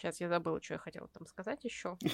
Сейчас я забыла, что я хотела там сказать еще.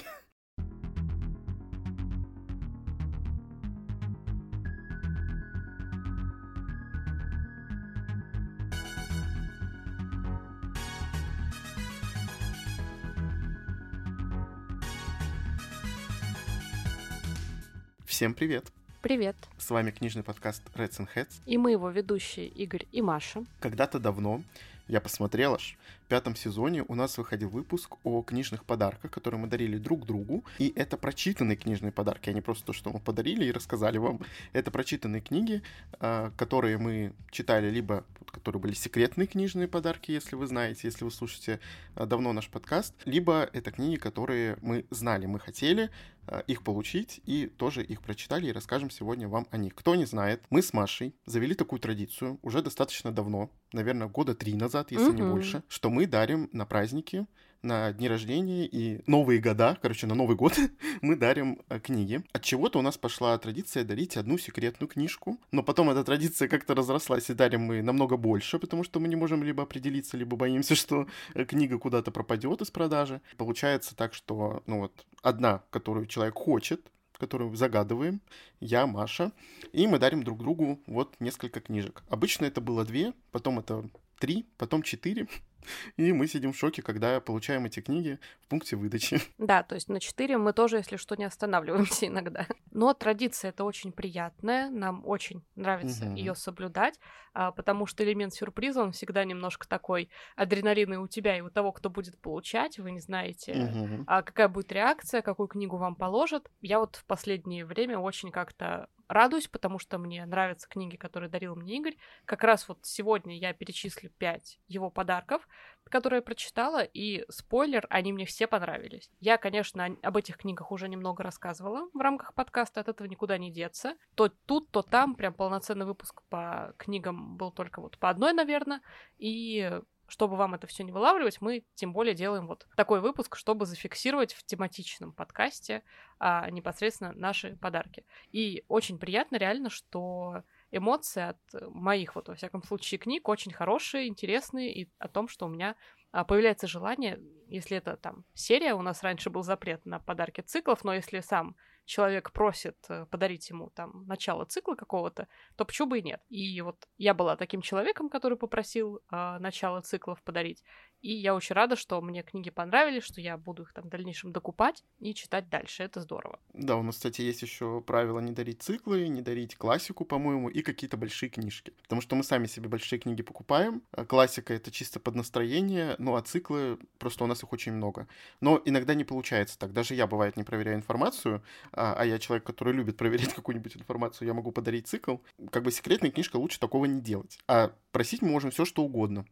Всем привет! Привет! С вами книжный подкаст Reds and Heads. И мы его ведущие Игорь и Маша. Когда-то давно я посмотрел аж. В пятом сезоне у нас выходил выпуск о книжных подарках, которые мы дарили друг другу. И это прочитанные книжные подарки, а не просто то, что мы подарили и рассказали вам. Это прочитанные книги, а, которые мы читали, либо которые были секретные книжные подарки, если вы знаете, если вы слушаете а, давно наш подкаст, либо это книги, которые мы знали, мы хотели а, их получить и тоже их прочитали и расскажем сегодня вам о них. Кто не знает, мы с Машей завели такую традицию уже достаточно давно, наверное, года три назад, если угу. не больше, что мы дарим на праздники на дни рождения и новые года, короче, на Новый год мы дарим э, книги. От чего-то у нас пошла традиция дарить одну секретную книжку, но потом эта традиция как-то разрослась, и дарим мы намного больше, потому что мы не можем либо определиться, либо боимся, что э, книга куда-то пропадет из продажи. Получается так, что, ну вот, одна, которую человек хочет, которую загадываем, я, Маша, и мы дарим друг другу вот несколько книжек. Обычно это было две, потом это три, потом четыре, и мы сидим в шоке, когда получаем эти книги в пункте выдачи. Да, то есть на 4 мы тоже, если что, не останавливаемся иногда. Но традиция это очень приятная, нам очень нравится угу. ее соблюдать, а, потому что элемент сюрприза, он всегда немножко такой адреналинный у тебя и у того, кто будет получать. Вы не знаете, угу. какая будет реакция, какую книгу вам положат. Я вот в последнее время очень как-то радуюсь, потому что мне нравятся книги, которые дарил мне Игорь. Как раз вот сегодня я перечислю пять его подарков, которые я прочитала, и спойлер, они мне все понравились. Я, конечно, об этих книгах уже немного рассказывала в рамках подкаста, от этого никуда не деться. То тут, то там, прям полноценный выпуск по книгам был только вот по одной, наверное, и чтобы вам это все не вылавливать, мы тем более делаем вот такой выпуск, чтобы зафиксировать в тематичном подкасте а, непосредственно наши подарки. И очень приятно реально, что эмоции от моих, вот во всяком случае, книг очень хорошие, интересные, и о том, что у меня а, появляется желание, если это там серия, у нас раньше был запрет на подарки циклов, но если сам человек просит э, подарить ему там начало цикла какого-то, то почему бы и нет? И вот я была таким человеком, который попросил э, начало циклов подарить, и я очень рада, что мне книги понравились, что я буду их там в дальнейшем докупать и читать дальше. Это здорово. Да, у нас, кстати, есть еще правило не дарить циклы, не дарить классику, по-моему, и какие-то большие книжки. Потому что мы сами себе большие книги покупаем. А классика — это чисто под настроение, ну а циклы, просто у нас их очень много. Но иногда не получается так. Даже я, бывает, не проверяю информацию, а, а я человек, который любит проверять какую-нибудь информацию, я могу подарить цикл. Как бы секретная книжка лучше такого не делать. А просить мы можем все, что угодно.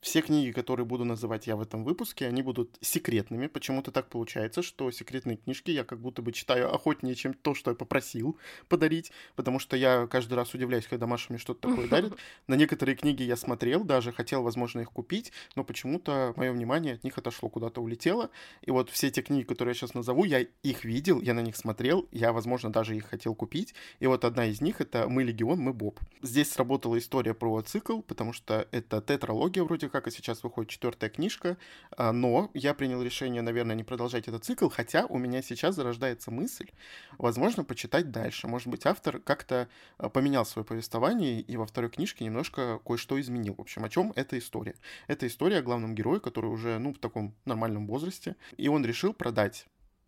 Все книги, которые буду называть я в этом выпуске, они будут секретными. Почему-то так получается, что секретные книжки я как будто бы читаю охотнее, чем то, что я попросил подарить, потому что я каждый раз удивляюсь, когда Маша мне что-то такое дарит. На некоторые книги я смотрел, даже хотел, возможно, их купить, но почему-то мое внимание от них отошло, куда-то улетело. И вот все те книги, которые я сейчас назову, я их видел, я на них смотрел, я, возможно, даже их хотел купить. И вот одна из них — это «Мы Легион, мы Боб». Здесь сработала история про цикл, потому что это тетралогия вроде как, и сейчас выходит четвертая книжка, а, но я принял решение, наверное, не продолжать этот цикл, хотя у меня сейчас зарождается мысль, возможно, почитать дальше. Может быть, автор как-то а, поменял свое повествование и во второй книжке немножко кое-что изменил. В общем, о чем эта история? Это история о главном герое, который уже, ну, в таком нормальном возрасте, и он решил продать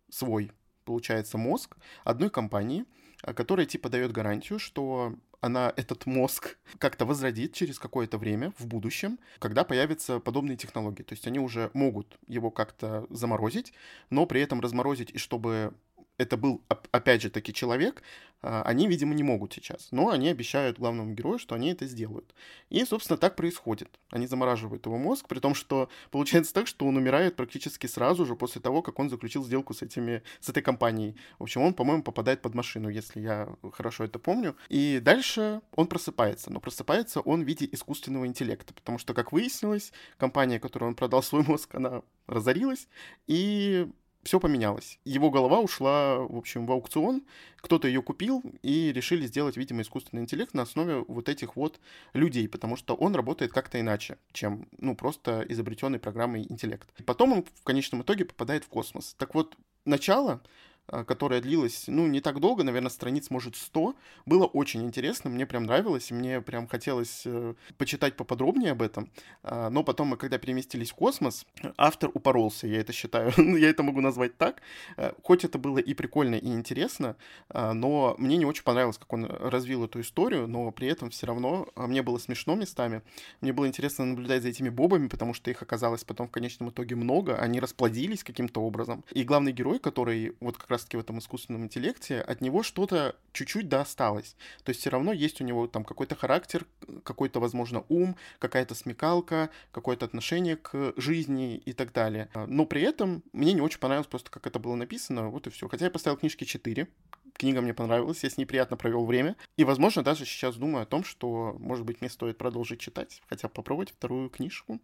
свой, получается, мозг одной компании, а, которая типа дает гарантию, что она этот мозг как-то возродит через какое-то время в будущем, когда появятся подобные технологии. То есть они уже могут его как-то заморозить, но при этом разморозить, и чтобы это был, опять же таки, человек, а, они, видимо, не могут сейчас. Но они обещают главному герою, что они это сделают. И, собственно, так происходит. Они замораживают его мозг, при том, что получается так, что он умирает практически сразу же после того, как он заключил сделку с, этими, с этой компанией. В общем, он, по-моему, попадает под машину, если я хорошо это помню. И дальше он просыпается. Но просыпается он в виде искусственного интеллекта, потому что, как выяснилось, компания, которой он продал свой мозг, она разорилась, и все поменялось. Его голова ушла, в общем, в аукцион, кто-то ее купил и решили сделать, видимо, искусственный интеллект на основе вот этих вот людей, потому что он работает как-то иначе, чем, ну, просто изобретенный программой интеллект. Потом он в конечном итоге попадает в космос. Так вот, начало которая длилась, ну, не так долго, наверное, страниц, может, 100. Было очень интересно, мне прям нравилось, и мне прям хотелось э, почитать поподробнее об этом. А, но потом, мы, когда переместились в космос, автор упоролся, я это считаю, я это могу назвать так. Э, хоть это было и прикольно, и интересно, но мне не очень понравилось, как он развил эту историю, но при этом все равно мне было смешно местами. Мне было интересно наблюдать за этими бобами, потому что их оказалось потом в конечном итоге много, они расплодились каким-то образом. И главный герой, который вот как раз-таки в этом искусственном интеллекте, от него что-то чуть-чуть да осталось. То есть все равно есть у него там какой-то характер, какой-то, возможно, ум, какая-то смекалка, какое-то отношение к жизни и так далее. Но при этом мне не очень понравилось просто, как это было написано, вот и все. Хотя я поставил книжки 4, книга мне понравилась, я с ней приятно провел время. И, возможно, даже сейчас думаю о том, что, может быть, мне стоит продолжить читать, хотя попробовать вторую книжку.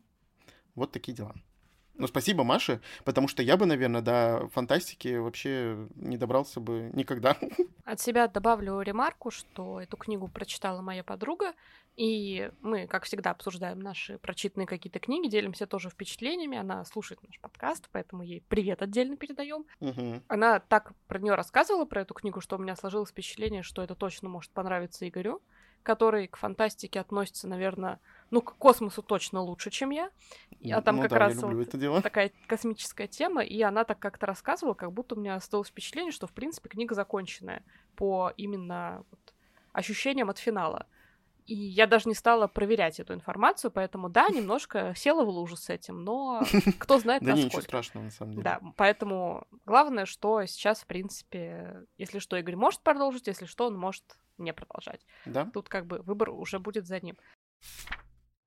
Вот такие дела. Ну, спасибо Маше, потому что я бы, наверное, до фантастики вообще не добрался бы никогда. От себя добавлю ремарку, что эту книгу прочитала моя подруга, и мы, как всегда, обсуждаем наши прочитанные какие-то книги, делимся тоже впечатлениями. Она слушает наш подкаст, поэтому ей привет отдельно передаем. Угу. Она так про нее рассказывала, про эту книгу, что у меня сложилось впечатление, что это точно может понравиться Игорю, который к фантастике относится, наверное, ну, к космосу точно лучше, чем я. А там ну, как да, раз вот такая космическая тема, и она так как-то рассказывала, как будто у меня осталось впечатление, что, в принципе, книга законченная по именно вот, ощущениям от финала. И я даже не стала проверять эту информацию, поэтому, да, немножко села в лужу с этим, но кто знает, Да насколько. ничего страшного, на самом деле. Да, поэтому главное, что сейчас, в принципе, если что, Игорь может продолжить, если что, он может не продолжать. Да? Тут как бы выбор уже будет за ним.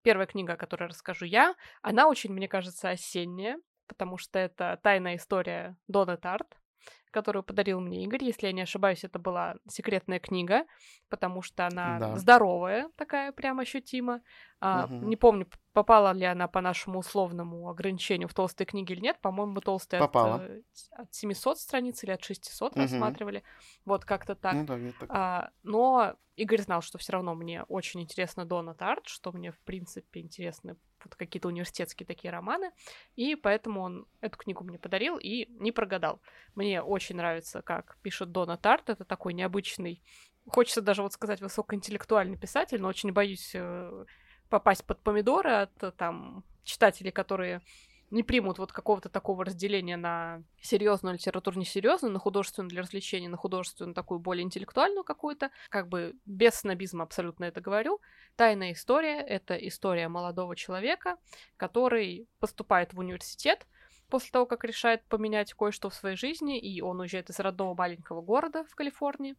Первая книга, о которой расскажу я, она очень, мне кажется, осенняя, потому что это тайная история Дона Тарт которую подарил мне Игорь. Если я не ошибаюсь, это была секретная книга, потому что она Да. здоровая, такая прям ощутимо. А, Мгм. Не помню, попала ли она по нашему условному ограничению в толстые книги или нет. По-моему, толстая от, Попала. э, от 700 страниц или от 600 Мгм. рассматривали. Вот как-то так. Ну да, так. А, но Игорь знал, что все равно мне очень интересно Дона Тарт, что мне, в принципе, интересны вот какие-то университетские такие романы, и поэтому он эту книгу мне подарил и не прогадал. Мне очень нравится, как пишет Дона Тарт, это такой необычный, хочется даже вот сказать высокоинтеллектуальный писатель, но очень боюсь э, попасть под помидоры от э, там читателей, которые не примут вот какого-то такого разделения на серьезную литературу, несерьезную, на художественную для развлечения, на художественную такую более интеллектуальную какую-то, как бы без снобизма абсолютно это говорю. Тайная история — это история молодого человека, который поступает в университет, после того, как решает поменять кое-что в своей жизни, и он уезжает из родного маленького города в Калифорнии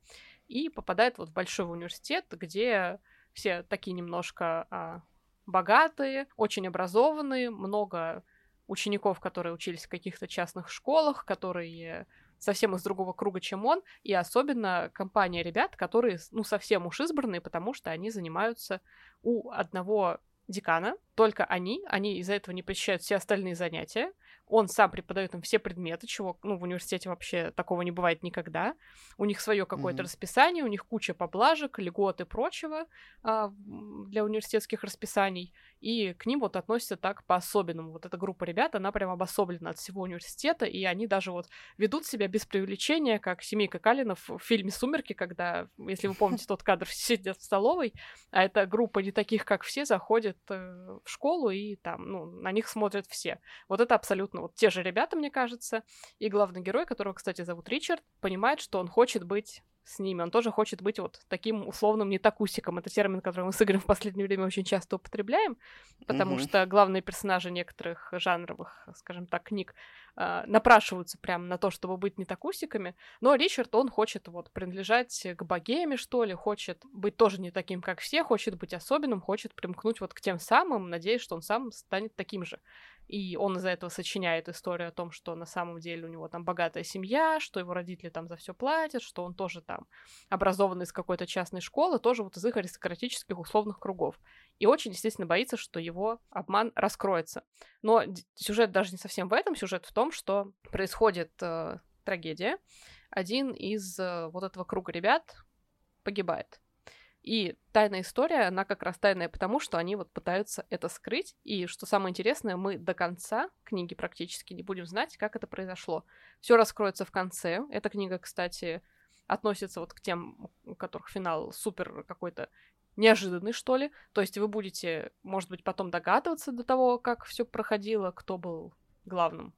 и попадает вот в большой университет, где все такие немножко а, богатые, очень образованные, много учеников, которые учились в каких-то частных школах, которые совсем из другого круга, чем он, и особенно компания ребят, которые, ну, совсем уж избранные, потому что они занимаются у одного декана, только они, они из-за этого не посещают все остальные занятия, он сам преподает им все предметы, чего, ну, в университете вообще такого не бывает никогда. У них свое какое-то Мгм. расписание, у них куча поблажек, льгот и прочего а, для университетских расписаний. И к ним вот относятся так по-особенному. Вот эта группа ребят, она прям обособлена от всего университета, и они даже вот ведут себя без привлечения, как семейка Калинов в фильме «Сумерки», когда, если вы помните тот кадр, сидят в столовой, а эта группа не таких, как все, заходит э, в школу, и там, ну, на них смотрят все. Вот это абсолютно вот те же ребята, мне кажется. И главный герой, которого, кстати, зовут Ричард, понимает, что он хочет быть с ними. Он тоже хочет быть вот таким условным нетакусиком. Это термин, который мы с Игорем в последнее время очень часто употребляем, потому Мгм. что главные персонажи некоторых жанровых, скажем так, книг а, напрашиваются прямо на то, чтобы быть нетакусиками. Но Ричард, он хочет вот принадлежать к богеме, что ли, хочет быть тоже не таким, как все, хочет быть особенным, хочет примкнуть вот к тем самым, надеясь, что он сам станет таким же. и он из-за этого сочиняет историю о том, что на самом деле у него там богатая семья, что его родители там за все платят, что он тоже там образованный из какой-то частной школы, тоже вот из их аристократических условных кругов. И очень, естественно, боится, что его обман раскроется. Но сюжет даже не совсем в этом, сюжет в том, что происходит э, трагедия. Один из э, вот этого круга ребят погибает. И тайная история, она как раз тайная потому, что они вот пытаются это скрыть. И что самое интересное, мы до конца книги практически не будем знать, как это произошло. Все раскроется в конце. Эта книга, кстати, относится вот к тем, у которых финал супер какой-то неожиданный, что ли. То есть вы будете, может быть, потом догадываться до того, как все проходило, кто был главным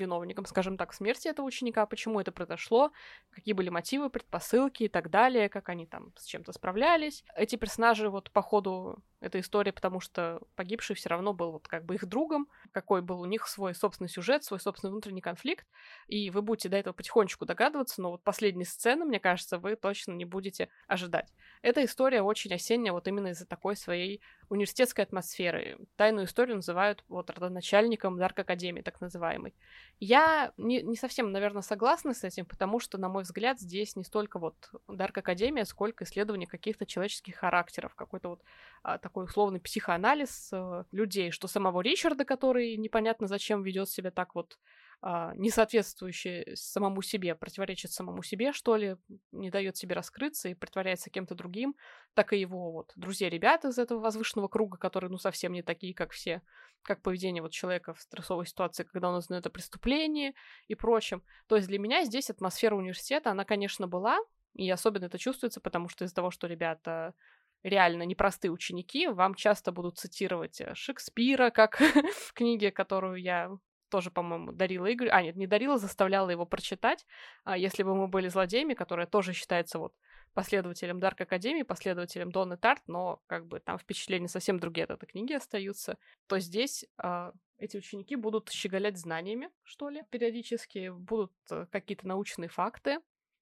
виновником, скажем так, смерти этого ученика, почему это произошло, какие были мотивы, предпосылки и так далее, как они там с чем-то справлялись. Эти персонажи вот по ходу этой истории, потому что погибший все равно был вот как бы их другом, какой был у них свой собственный сюжет, свой собственный внутренний конфликт, и вы будете до этого потихонечку догадываться, но вот последней сцены, мне кажется, вы точно не будете ожидать. Эта история очень осенняя вот именно из-за такой своей университетской атмосферы. Тайную историю называют вот родоначальником Дарк Академии, так называемый. Я не, не совсем, наверное, согласна с этим, потому что, на мой взгляд, здесь не столько вот Дарк Академия, сколько исследование каких-то человеческих характеров, какой-то вот а, такой условный психоанализ э, людей, что самого Ричарда, который непонятно зачем ведет себя так вот а, не соответствующий самому себе, противоречит самому себе, что ли, не дает себе раскрыться и притворяется кем-то другим, так и его вот друзья-ребята из этого возвышенного круга, которые, ну, совсем не такие, как все, как поведение вот человека в стрессовой ситуации, когда он узнает о преступлении и прочем. То есть для меня здесь атмосфера университета, она, конечно, была, и особенно это чувствуется, потому что из-за того, что ребята реально непростые ученики, вам часто будут цитировать э, Шекспира, как в книге, которую я тоже, по-моему, дарила Игорь. А, нет, не дарила, заставляла его прочитать. А, если бы мы были злодеями, которая тоже считается вот последователем Дарк Академии, последователем Донны Тарт, но как бы там впечатления совсем другие от этой книги остаются, то здесь э, эти ученики будут щеголять знаниями, что ли, периодически, будут э, какие-то научные факты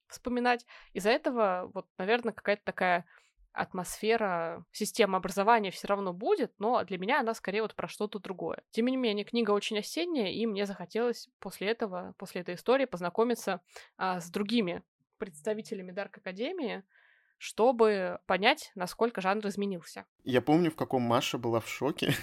вспоминать. Из-за этого, вот, наверное, какая-то такая атмосфера системы образования все равно будет, но для меня она скорее вот про что-то другое. Тем не менее, книга очень осенняя, и мне захотелось после этого, после этой истории познакомиться а, с другими представителями Дарк Академии, чтобы понять, насколько жанр изменился. Я помню, в каком Маша была в шоке,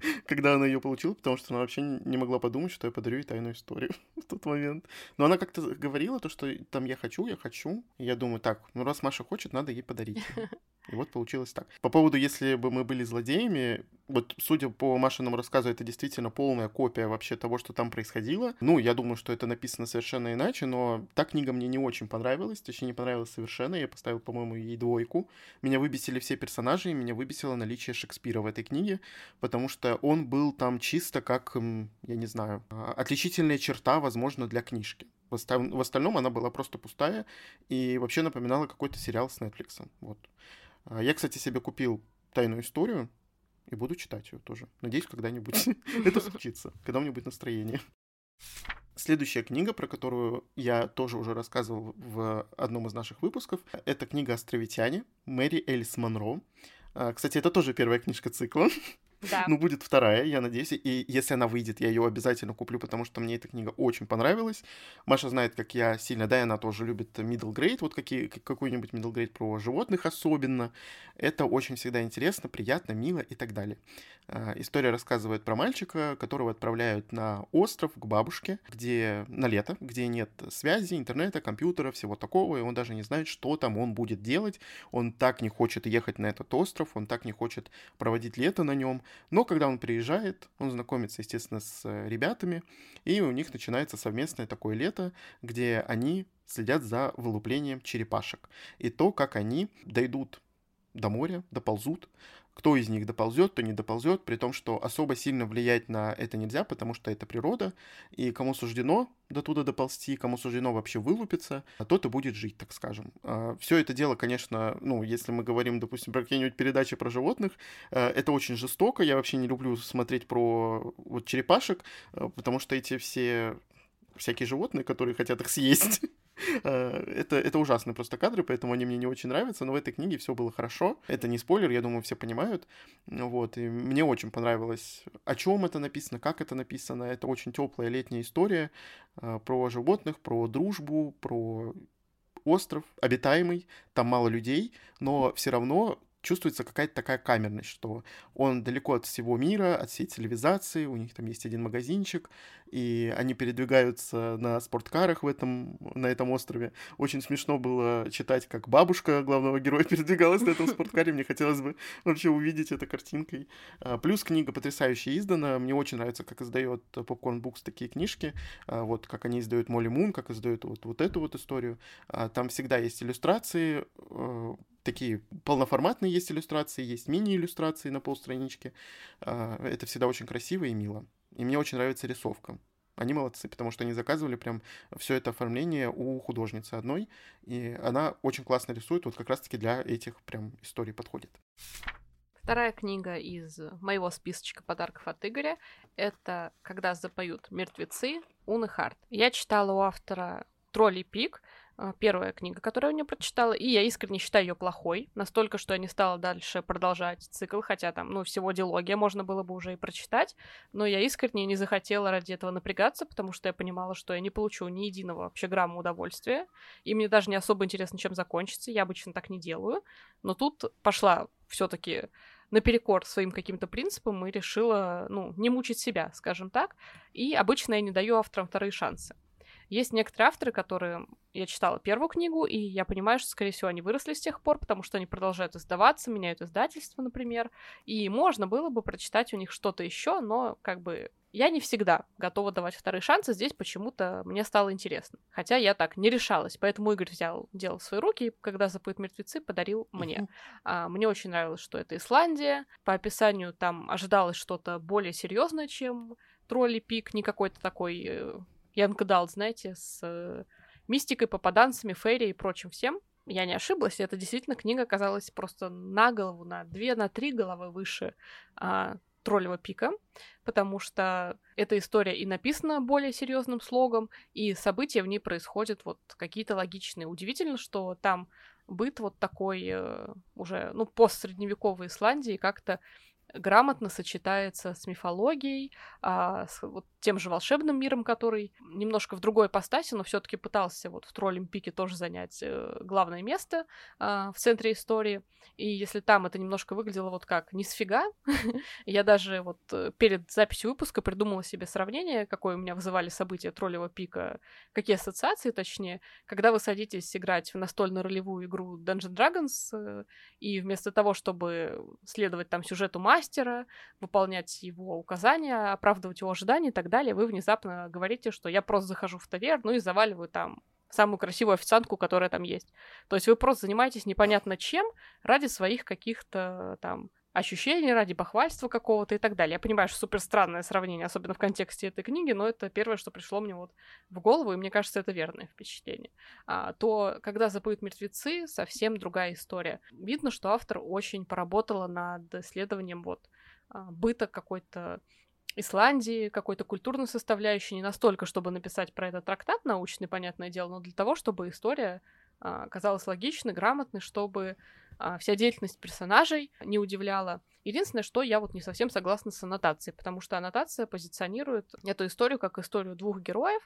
когда она ее получила, потому что она вообще не могла подумать, что я подарю ей тайную историю в тот момент. Но она как-то говорила то, что там я хочу, я хочу. И я думаю, так, ну раз Маша хочет, надо ей подарить. И вот получилось так. По поводу, если бы мы были злодеями, вот судя по Машиному рассказу, это действительно полная копия вообще того, что там происходило. Ну, я думаю, что это написано совершенно иначе, но та книга мне не очень понравилась, точнее, не понравилась совершенно. Я поставил, по-моему, ей двойку. Меня выбесили все персонажи, и меня выбесило наличие Шекспира в этой книге, потому что он был там чисто как, я не знаю, а, отличительная черта, возможно, для книжки. В, остальном она была просто пустая и вообще напоминала какой-то сериал с Netflix. Вот. А, я, кстати, себе купил тайную историю и буду читать ее тоже. Надеюсь, когда-нибудь это случится, когда у меня будет настроение. Следующая книга, про которую я тоже уже рассказывал в одном из наших выпусков, это книга «Островитяне» Мэри Элис Монро. А, кстати, это тоже первая книжка цикла. Ну, будет вторая, я надеюсь. И если она выйдет, я ее обязательно куплю, потому что мне эта книга очень понравилась. Маша знает, как я сильно, да, и она тоже любит middle grade, вот какие, какой-нибудь middle grade про животных особенно. Это очень всегда интересно, приятно, мило и так далее. А, история рассказывает про мальчика, которого отправляют на остров к бабушке, где на лето, где нет связи, интернета, компьютера, всего такого, и он даже не знает, что там он будет делать. Он так не хочет ехать на этот остров, он так не хочет проводить лето на нем, но когда он приезжает, он знакомится, естественно, с э, ребятами, и у них начинается совместное такое лето, где они следят за вылуплением черепашек. И то, как они дойдут до моря, доползут, кто из них доползет, кто не доползет, при том, что особо сильно влиять на это нельзя, потому что это природа, и кому суждено до туда доползти, кому суждено вообще вылупиться, а тот и будет жить, так скажем. А, Все это дело, конечно, ну, если мы говорим, допустим, про какие-нибудь передачи про животных, э, это очень жестоко, я вообще не люблю смотреть про вот черепашек, э, потому что эти все всякие животные, которые хотят их съесть. Э, это, это ужасные просто кадры, поэтому они мне не очень нравятся, но в этой книге все было хорошо. Это не спойлер, я думаю, все понимают. Вот, и мне очень понравилось, о чем это написано, как это написано. Это очень теплая летняя история э, про животных, про дружбу, про остров обитаемый, там мало людей, но все равно чувствуется какая-то такая камерность, что он далеко от всего мира, от всей цивилизации, у них там есть один магазинчик, и они передвигаются на спорткарах в этом, на этом острове. Очень смешно было читать, как бабушка главного героя передвигалась на этом спорткаре, мне хотелось бы вообще увидеть это картинкой. А, плюс книга потрясающе издана, мне очень нравится, как издает Popcorn Books такие книжки, а, вот как они издают Молли Мун, как издают вот, вот эту вот историю. А, там всегда есть иллюстрации, такие полноформатные есть иллюстрации, есть мини-иллюстрации на полстранички. А, это всегда очень красиво и мило. И мне очень нравится рисовка. Они молодцы, потому что они заказывали прям все это оформление у художницы одной, и она очень классно рисует, вот как раз-таки для этих прям историй подходит. Вторая книга из моего списочка подарков от Игоря — это «Когда запоют мертвецы» Уны Харт. Я читала у автора «Тролли пик», первая книга, которую я у нее прочитала, и я искренне считаю ее плохой, настолько, что я не стала дальше продолжать цикл, хотя там, ну, всего диалогия можно было бы уже и прочитать, но я искренне не захотела ради этого напрягаться, потому что я понимала, что я не получу ни единого вообще грамма удовольствия, и мне даже не особо интересно, чем закончится, я обычно так не делаю, но тут пошла все таки наперекор своим каким-то принципам и решила, ну, не мучить себя, скажем так, и обычно я не даю авторам вторые шансы. Есть некоторые авторы, которые... Я читала первую книгу, и я понимаю, что, скорее всего, они выросли с тех пор, потому что они продолжают издаваться, меняют издательство, например, и можно было бы прочитать у них что-то еще, но как бы я не всегда готова давать вторые шансы, здесь почему-то мне стало интересно. Хотя я так не решалась, поэтому Игорь взял дело в свои руки и, когда «Запыт мертвецы», подарил мне. Uh-huh. А, мне очень нравилось, что это Исландия. По описанию там ожидалось что-то более серьезное, чем Тролли Пик, не какой-то такой э, Янг Далт, знаете, с э, мистикой, попаданцами, фейри и прочим всем. Я не ошиблась, это действительно книга оказалась просто на голову, на две, на три головы выше а, троллевого пика, потому что эта история и написана более серьезным слогом, и события в ней происходят вот какие-то логичные. Удивительно, что там быт вот такой э, уже, ну, постсредневековой Исландии как-то грамотно сочетается с мифологией, а, с вот тем же волшебным миром, который немножко в другой ипостаси, но все таки пытался вот в Троллем пике тоже занять э, главное место а, в центре истории. И если там это немножко выглядело вот как не сфига, я даже вот э, перед записью выпуска придумала себе сравнение, какое у меня вызывали события Троллевого пика, какие ассоциации, точнее, когда вы садитесь играть в настольную ролевую игру Dungeon Dragons, э, и вместо того, чтобы следовать там сюжету мастера, выполнять его указания, оправдывать его ожидания и так далее, вы внезапно говорите, что я просто захожу в таверну и заваливаю там самую красивую официантку, которая там есть. То есть вы просто занимаетесь непонятно чем ради своих каких-то там ощущений, ради бахвальства какого-то и так далее. Я понимаю, что супер странное сравнение, особенно в контексте этой книги, но это первое, что пришло мне вот в голову, и мне кажется, это верное впечатление. А, то, когда запоют мертвецы, совсем другая история. Видно, что автор очень поработала над исследованием вот а, быта какой-то Исландии, какой-то культурной составляющей, не настолько, чтобы написать про этот трактат научный, понятное дело, но для того, чтобы история а, казалась логичной, грамотной, чтобы а, вся деятельность персонажей не удивляла. Единственное, что я вот не совсем согласна с аннотацией, потому что аннотация позиционирует эту историю как историю двух героев,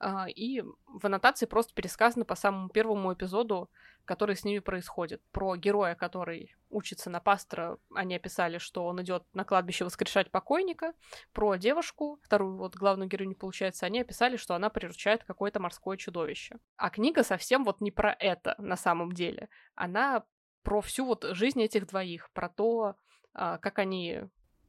а, и в аннотации просто пересказано по самому первому эпизоду который с ними происходит. Про героя, который учится на пастора, они описали, что он идет на кладбище воскрешать покойника. Про девушку, вторую вот главную героиню, получается, они описали, что она приручает какое-то морское чудовище. А книга совсем вот не про это на самом деле. Она про всю вот жизнь этих двоих, про то, как они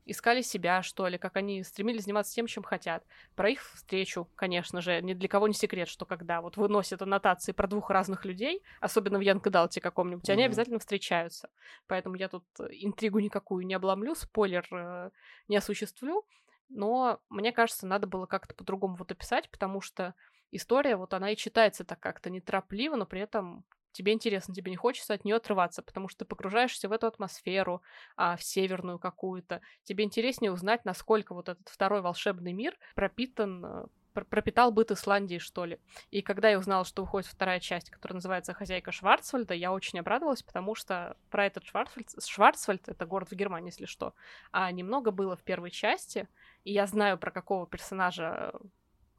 искали себя, что ли, как они стремились заниматься тем, чем хотят. Про их встречу, конечно же, ни для кого не секрет, что когда вот выносят аннотации про двух разных людей, особенно в Янкадалте каком-нибудь, mm-hmm. они обязательно встречаются. Поэтому я тут э, интригу никакую не обломлю, спойлер э, не осуществлю, но мне кажется, надо было как-то по-другому вот описать, потому что история, вот она и читается так как-то неторопливо, но при этом тебе интересно, тебе не хочется от нее отрываться, потому что ты погружаешься в эту атмосферу, а, в северную какую-то. Тебе интереснее узнать, насколько вот этот второй волшебный мир пропитан э, пропитал быт Исландии, что ли. И когда я узнала, что выходит вторая часть, которая называется «Хозяйка Шварцвальда», я очень обрадовалась, потому что про этот Шварцвальд, Шварцвальд — это город в Германии, если что, а немного было в первой части, и я знаю, про какого персонажа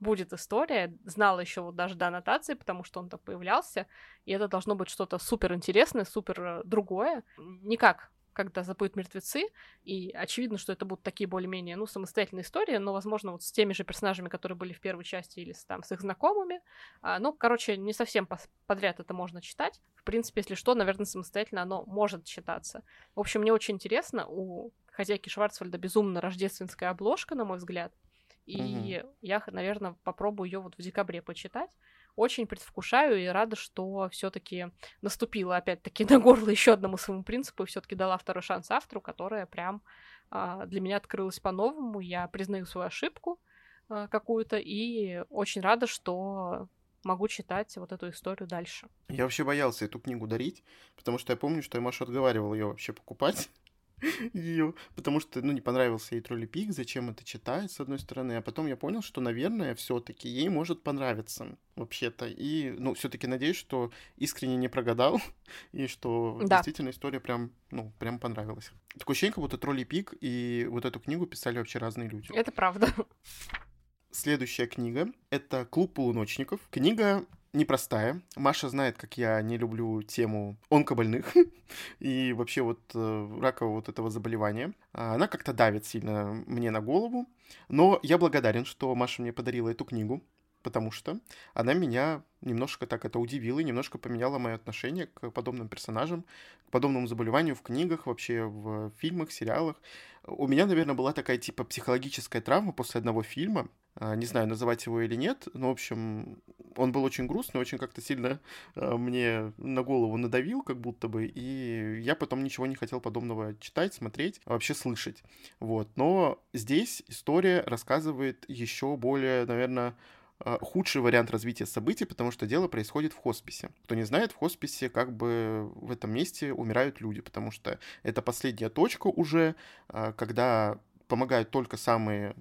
будет история. Знала еще вот даже до аннотации, потому что он так появлялся. И это должно быть что-то супер интересное, супер э, другое. Не как когда запоют мертвецы, и очевидно, что это будут такие более-менее, ну, самостоятельные истории, но, возможно, вот с теми же персонажами, которые были в первой части, или с, там, с их знакомыми. А, ну, короче, не совсем подряд это можно читать. В принципе, если что, наверное, самостоятельно оно может читаться. В общем, мне очень интересно, у хозяйки Шварцвальда безумно рождественская обложка, на мой взгляд. И угу. я, наверное, попробую ее вот в декабре почитать. Очень предвкушаю и рада, что все-таки наступила опять-таки на горло еще одному своему принципу и все-таки дала второй шанс автору, которая прям а, для меня открылась по-новому. Я признаю свою ошибку а, какую-то и очень рада, что могу читать вот эту историю дальше. Я вообще боялся эту книгу дарить, потому что я помню, что я Машу отговаривал ее вообще покупать ее, потому что, ну, не понравился ей Тролли Пик, зачем это читать, с одной стороны, а потом я понял, что, наверное, все таки ей может понравиться, вообще-то, и, ну, все таки надеюсь, что искренне не прогадал, и что да. действительно история прям, ну, прям понравилась. Такое ощущение, как будто Тролли Пик и вот эту книгу писали вообще разные люди. Это правда. Следующая книга — это «Клуб полуночников». Книга непростая. Маша знает, как я не люблю тему онкобольных и вообще вот э, ракового вот этого заболевания. А, она как-то давит сильно мне на голову, но я благодарен, что Маша мне подарила эту книгу, потому что она меня немножко так это удивила и немножко поменяла мое отношение к подобным персонажам, к подобному заболеванию в книгах, вообще в фильмах, сериалах. У меня, наверное, была такая типа психологическая травма после одного фильма, не знаю, называть его или нет, но, в общем, он был очень грустный, очень как-то сильно а, мне на голову надавил, как будто бы, и я потом ничего не хотел подобного читать, смотреть, а вообще слышать. Вот. Но здесь история рассказывает еще более, наверное, худший вариант развития событий, потому что дело происходит в хосписе. Кто не знает, в хосписе как бы в этом месте умирают люди, потому что это последняя точка уже, когда помогают только самые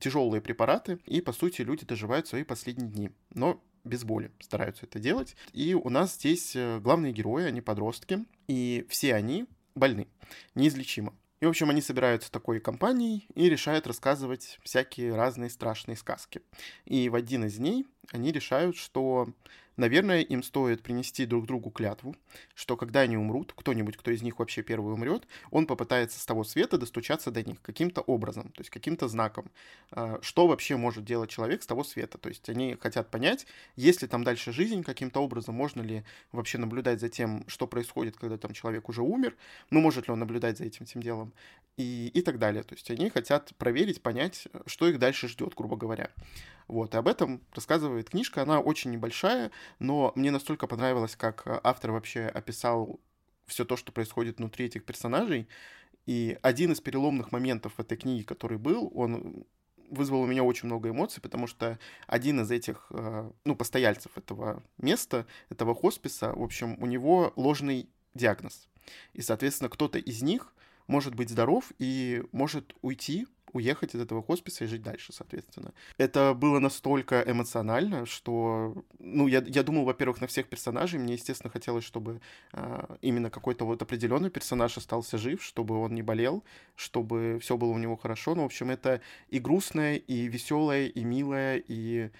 тяжелые препараты, и, по сути, люди доживают свои последние дни. Но без боли стараются это делать. И у нас здесь э, главные герои, они подростки, и все они больны, неизлечимо. И, в общем, они собираются такой компанией и решают рассказывать всякие разные страшные сказки. И в один из дней они решают, что Наверное, им стоит принести друг другу клятву, что когда они умрут, кто-нибудь, кто из них вообще первый умрет, он попытается с того света достучаться до них каким-то образом, то есть каким-то знаком. А, что вообще может делать человек с того света? То есть они хотят понять, есть ли там дальше жизнь каким-то образом, можно ли вообще наблюдать за тем, что происходит, когда там человек уже умер, ну, может ли он наблюдать за этим всем делом, и, и так далее. То есть они хотят проверить, понять, что их дальше ждет, грубо говоря. Вот, и об этом рассказывает книжка. Она очень небольшая, но мне настолько понравилось, как автор вообще описал все то, что происходит внутри этих персонажей. И один из переломных моментов в этой книге, который был, он вызвал у меня очень много эмоций, потому что один из этих, э, ну, постояльцев этого места, этого хосписа, в общем, у него ложный диагноз. И, соответственно, кто-то из них может быть здоров и может уйти уехать из этого хосписа и жить дальше, соответственно. Это было настолько эмоционально, что, ну, я, я думал, во-первых, на всех персонажей. Мне, естественно, хотелось, чтобы э, именно какой-то вот определенный персонаж остался жив, чтобы он не болел, чтобы все было у него хорошо. Ну, в общем, это и грустная, и веселая, и милая, и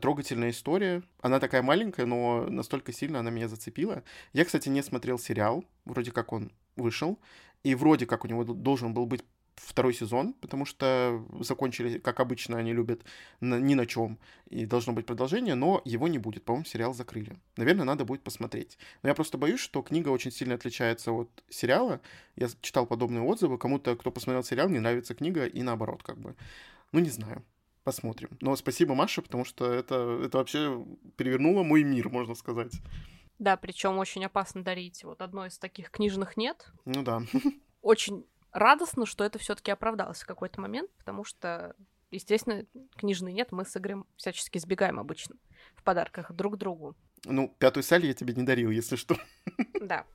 трогательная история. Она такая маленькая, но настолько сильно она меня зацепила. Я, кстати, не смотрел сериал, вроде как он вышел, и вроде как у него должен был быть второй сезон, потому что закончили, как обычно, они любят на, ни на чем, и должно быть продолжение, но его не будет, по-моему, сериал закрыли. Наверное, надо будет посмотреть. Но я просто боюсь, что книга очень сильно отличается от сериала. Я читал подобные отзывы, кому-то, кто посмотрел сериал, не нравится книга, и наоборот, как бы. Ну, не знаю. Посмотрим. Но спасибо, Маша, потому что это, это вообще перевернуло мой мир, можно сказать. Да, причем очень опасно дарить. Вот одной из таких книжных нет. Ну да. Очень радостно, что это все-таки оправдалось в какой-то момент, потому что, естественно, книжный нет, мы с Игорем всячески избегаем обычно в подарках друг другу. Ну, пятую саль я тебе не дарил, если что. Да.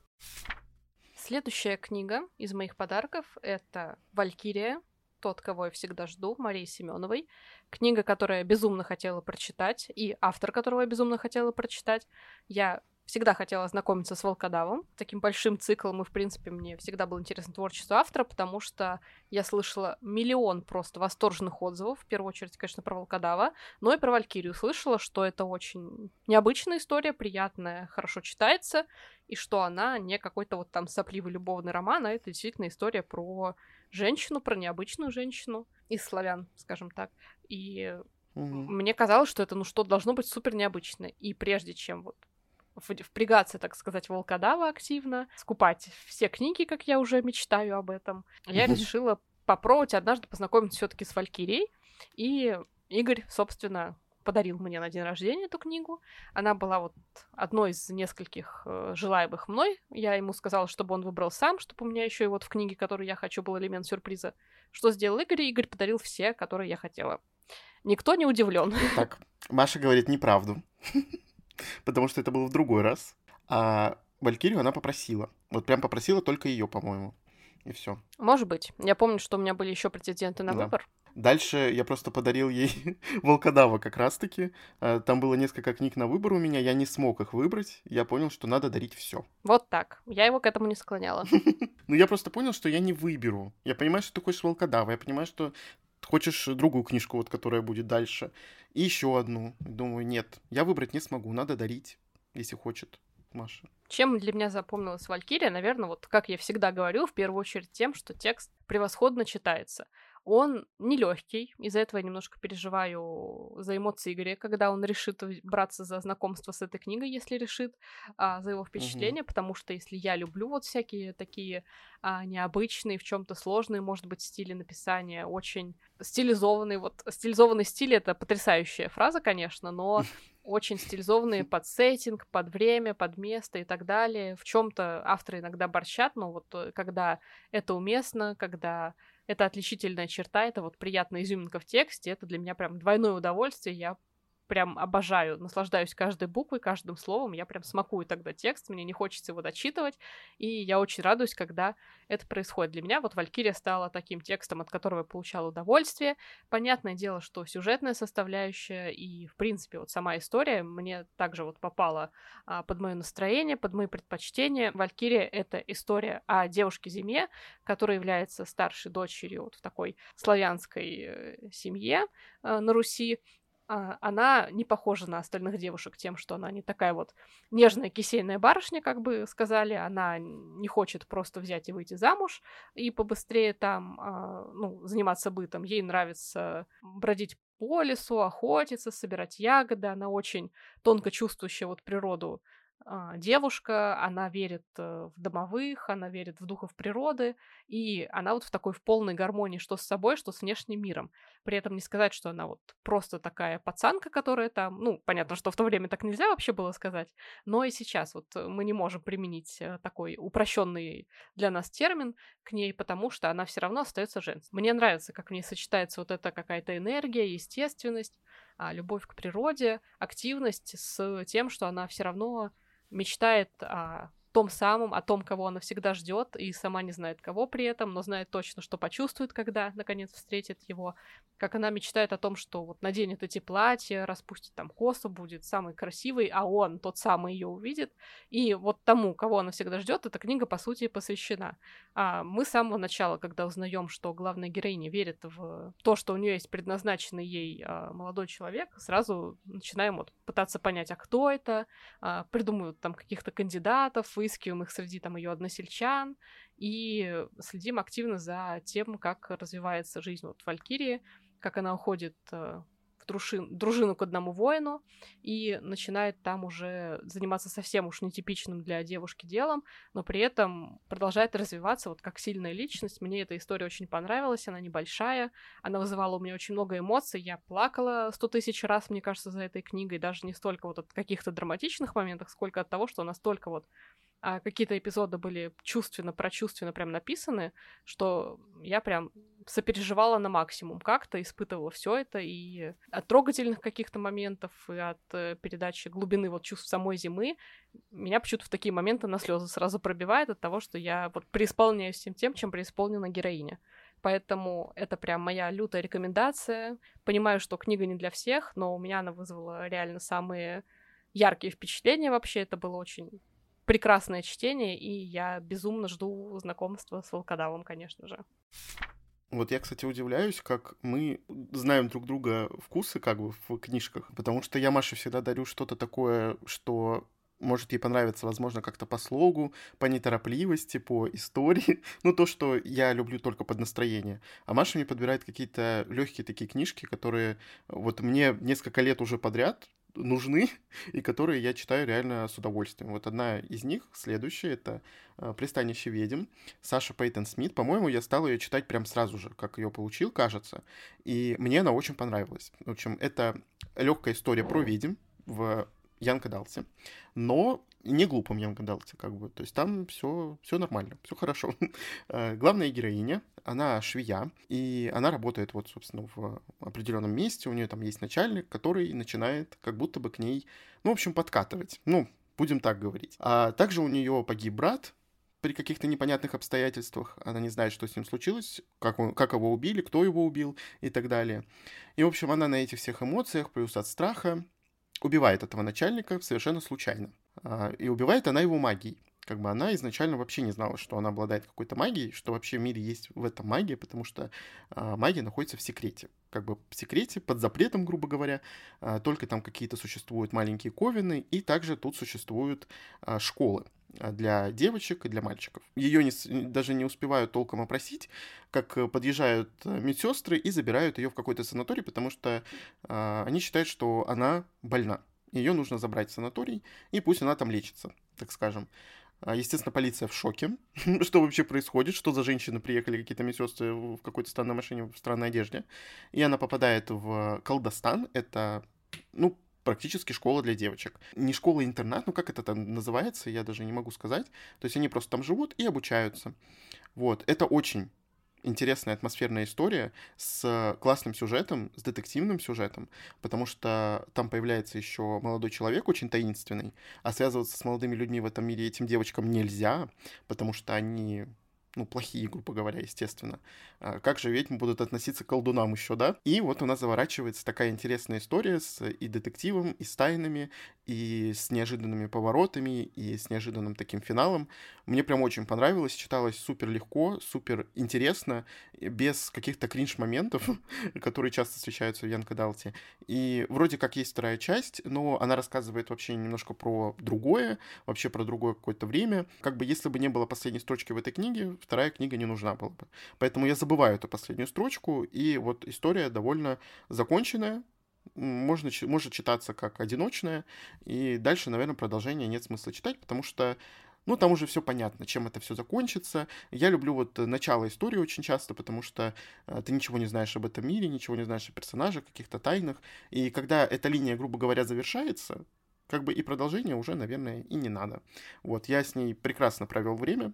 Следующая книга из моих подарков — это «Валькирия», тот, кого я всегда жду, Марии Семеновой. Книга, которую я безумно хотела прочитать, и автор, которого я безумно хотела прочитать. Я всегда хотела ознакомиться с «Волкодавом», таким большим циклом, и, в принципе, мне всегда было интересно творчество автора, потому что я слышала миллион просто восторженных отзывов, в первую очередь, конечно, про «Волкодава», но и про «Валькирию» слышала, что это очень необычная история, приятная, хорошо читается, и что она не какой-то вот там сопливый любовный роман, а это действительно история про женщину, про необычную женщину из славян, скажем так. И Угу. мне казалось, что это ну что должно быть супер необычное. И прежде чем вот впрягаться, так сказать, в волкодава активно, скупать все книги, как я уже мечтаю об этом, я решила попробовать однажды познакомиться все таки с Валькирией. И Игорь, собственно, подарил мне на день рождения эту книгу. Она была вот одной из нескольких э, желаемых мной. Я ему сказала, чтобы он выбрал сам, чтобы у меня еще и вот в книге, которую я хочу, был элемент сюрприза. Что сделал Игорь? Игорь подарил все, которые я хотела. Никто не удивлен. Так, Маша говорит неправду, потому что это было в другой раз. А Валькирию она попросила. Вот прям попросила только ее, по-моему. И все. Может быть. Я помню, что у меня были еще претенденты на Да. выбор. Дальше я просто подарил ей Волкодава как раз-таки. Э, Там было несколько книг на выбор у меня, я не смог их выбрать. Я понял, что надо дарить все. Вот так. Я его к этому не склоняла. Ну, я просто понял, что я не выберу. Я понимаю, что ты хочешь Волкодава, я понимаю, что хочешь другую книжку, вот, которая будет дальше. И еще одну. Думаю, нет, я выбрать не смогу, надо дарить, если хочет Маша. Чем для меня запомнилась Валькирия, наверное, вот как я всегда говорю, в первую очередь тем, что текст превосходно читается. Он нелегкий, из-за этого я немножко переживаю за эмоции Игоря, когда он решит браться за знакомство с этой книгой, если решит, а, за его впечатление, потому что если я люблю вот всякие такие а, необычные, в чем-то сложные, может быть, стили написания, очень стилизованный, вот стилизованный стиль это потрясающая фраза, конечно, но очень стилизованные под сеттинг, под время, под место и так далее. В чем-то авторы иногда борщат, но вот э, когда это уместно, когда это отличительная черта, это вот приятная изюминка в тексте, это для меня прям двойное удовольствие, я прям обожаю, наслаждаюсь каждой буквой, каждым словом, я прям смакую тогда текст, мне не хочется его дочитывать, и я очень радуюсь, когда это происходит. Для меня вот «Валькирия» стала таким текстом, от которого я получала удовольствие. Понятное дело, что сюжетная составляющая и, в принципе, вот сама история мне также вот попала а, под мое настроение, под мои предпочтения. «Валькирия» — это история о девушке-зиме, которая является старшей дочерью вот в такой славянской э, семье э, на Руси, а, она не похожа на остальных девушек тем, что она не такая вот нежная кисейная барышня, как бы сказали, она не хочет просто взять и выйти замуж и побыстрее там, а, ну, заниматься бытом. Ей нравится бродить по лесу, охотиться, собирать ягоды. Она очень тонко чувствующая вот природу а, девушка, она верит э, в домовых, она верит в духов природы, и она вот в такой в полной гармонии что с собой, что с внешним миром. При этом не сказать, что она вот просто такая пацанка, которая там, ну, понятно, что в то время так нельзя вообще было сказать, но и сейчас вот мы не можем применить э, такой упрощенный для нас термин к ней, потому что она все равно остается женской. Мне нравится, как в ней сочетается вот эта какая-то энергия, естественность, а, любовь к природе, активность с тем, что она все равно мечтает о том самом, о том, кого она всегда ждет, и сама не знает кого при этом, но знает точно, что почувствует, когда наконец встретит его. Как она мечтает о том, что вот наденет эти платья, распустит там косу, будет самый красивый, а он тот самый ее увидит. И вот тому, кого она всегда ждет, эта книга, по сути, посвящена. А мы с самого начала, когда узнаем, что главная героиня верит в то, что у нее есть предназначенный ей а, молодой человек, сразу начинаем вот пытаться понять, а кто это, а, придумывают там каких-то кандидатов, выискиваем их среди там ее односельчан и следим активно за тем, как развивается жизнь вот Валькирии, как она уходит э, в дружин- дружину к одному воину и начинает там уже заниматься совсем уж нетипичным для девушки делом, но при этом продолжает развиваться вот как сильная личность. Мне эта история очень понравилась, она небольшая, она вызывала у меня очень много эмоций, я плакала сто тысяч раз, мне кажется, за этой книгой, даже не столько вот от каких-то драматичных моментов, сколько от того, что настолько вот а, какие-то эпизоды были чувственно, прочувственно прям написаны, что я прям сопереживала на максимум как-то, испытывала все это, и от трогательных каких-то моментов, и от э, передачи глубины вот чувств самой зимы, меня почему-то в такие моменты на слезы сразу пробивает от того, что я вот преисполняюсь всем тем, чем преисполнена героиня. Поэтому это прям моя лютая рекомендация. Понимаю, что книга не для всех, но у меня она вызвала реально самые яркие впечатления вообще. Это было очень прекрасное чтение, и я безумно жду знакомства с волкодавом, конечно же. Вот я, кстати, удивляюсь, как мы знаем друг друга вкусы как бы в книжках, потому что я Маше всегда дарю что-то такое, что может ей понравиться, возможно, как-то по слогу, по неторопливости, по истории. Ну, то, что я люблю только под настроение. А Маша мне подбирает какие-то легкие такие книжки, которые вот мне несколько лет уже подряд нужны и которые я читаю реально с удовольствием. Вот одна из них, следующая, это э, «Пристанище ведьм» Саша Пейтон Смит. По-моему, я стал ее читать прям сразу же, как ее получил, кажется. И мне она очень понравилась. В общем, это легкая история про ведьм в Янка Далте, но не глупым Янка Далте, как бы, то есть там все, все нормально, все хорошо. Э, главная героиня, она швея, и она работает вот, собственно, в определенном месте, у нее там есть начальник, который начинает как будто бы к ней, ну, в общем, подкатывать, ну, будем так говорить. А также у нее погиб брат, при каких-то непонятных обстоятельствах. Она не знает, что с ним случилось, как, он, как его убили, кто его убил и так далее. И, в общем, она на этих всех эмоциях, плюс от страха, убивает этого начальника совершенно случайно. А, и убивает она его магией. Как бы она изначально вообще не знала, что она обладает какой-то магией, что вообще в мире есть в этом магия, потому что а, магия находится в секрете. Как бы в секрете, под запретом, грубо говоря. А, только там какие-то существуют маленькие ковины, и также тут существуют школы для девочек и для мальчиков. Ее не, даже не успевают толком опросить, как подъезжают э, медсестры и забирают ее в какой-то санаторий, потому что э, они считают, что она больна. Ее нужно забрать в санаторий, и пусть она там лечится, так скажем. А, естественно, полиция в шоке. что вообще происходит? Что за женщины приехали, какие-то медсестры в какой-то странной машине, в странной одежде. И она попадает в Колдостан. Это, ну, практически школа для девочек. Не школа-интернат, ну как это там называется, я даже не могу сказать. То есть они просто там живут и обучаются. Вот, это очень интересная атмосферная история с классным сюжетом, с детективным сюжетом, потому что там появляется еще молодой человек, очень таинственный, а связываться с молодыми людьми в этом мире этим девочкам нельзя, потому что они ну, плохие, грубо говоря, естественно. А как же ведьмы будут относиться к колдунам еще, да? И вот у нас заворачивается такая интересная история с и детективом, и с тайнами, и с неожиданными поворотами, и с неожиданным таким финалом. Мне прям очень понравилось, читалось супер легко, супер интересно, без каких-то кринж-моментов, которые часто встречаются в Янка Далте. И вроде как есть вторая часть, но она рассказывает вообще немножко про другое, вообще про другое какое-то время. Как бы если бы не было последней строчки в этой книге, вторая книга не нужна была бы. Поэтому я забываю эту последнюю строчку, и вот история довольно законченная, можно, может читаться как одиночная, и дальше, наверное, продолжения нет смысла читать, потому что ну, там уже все понятно, чем это все закончится. Я люблю вот начало истории очень часто, потому что э, ты ничего не знаешь об этом мире, ничего не знаешь о персонажах, каких-то тайнах. И когда эта линия, грубо говоря, завершается, как бы и продолжение уже, наверное, и не надо. Вот, я с ней прекрасно провел время.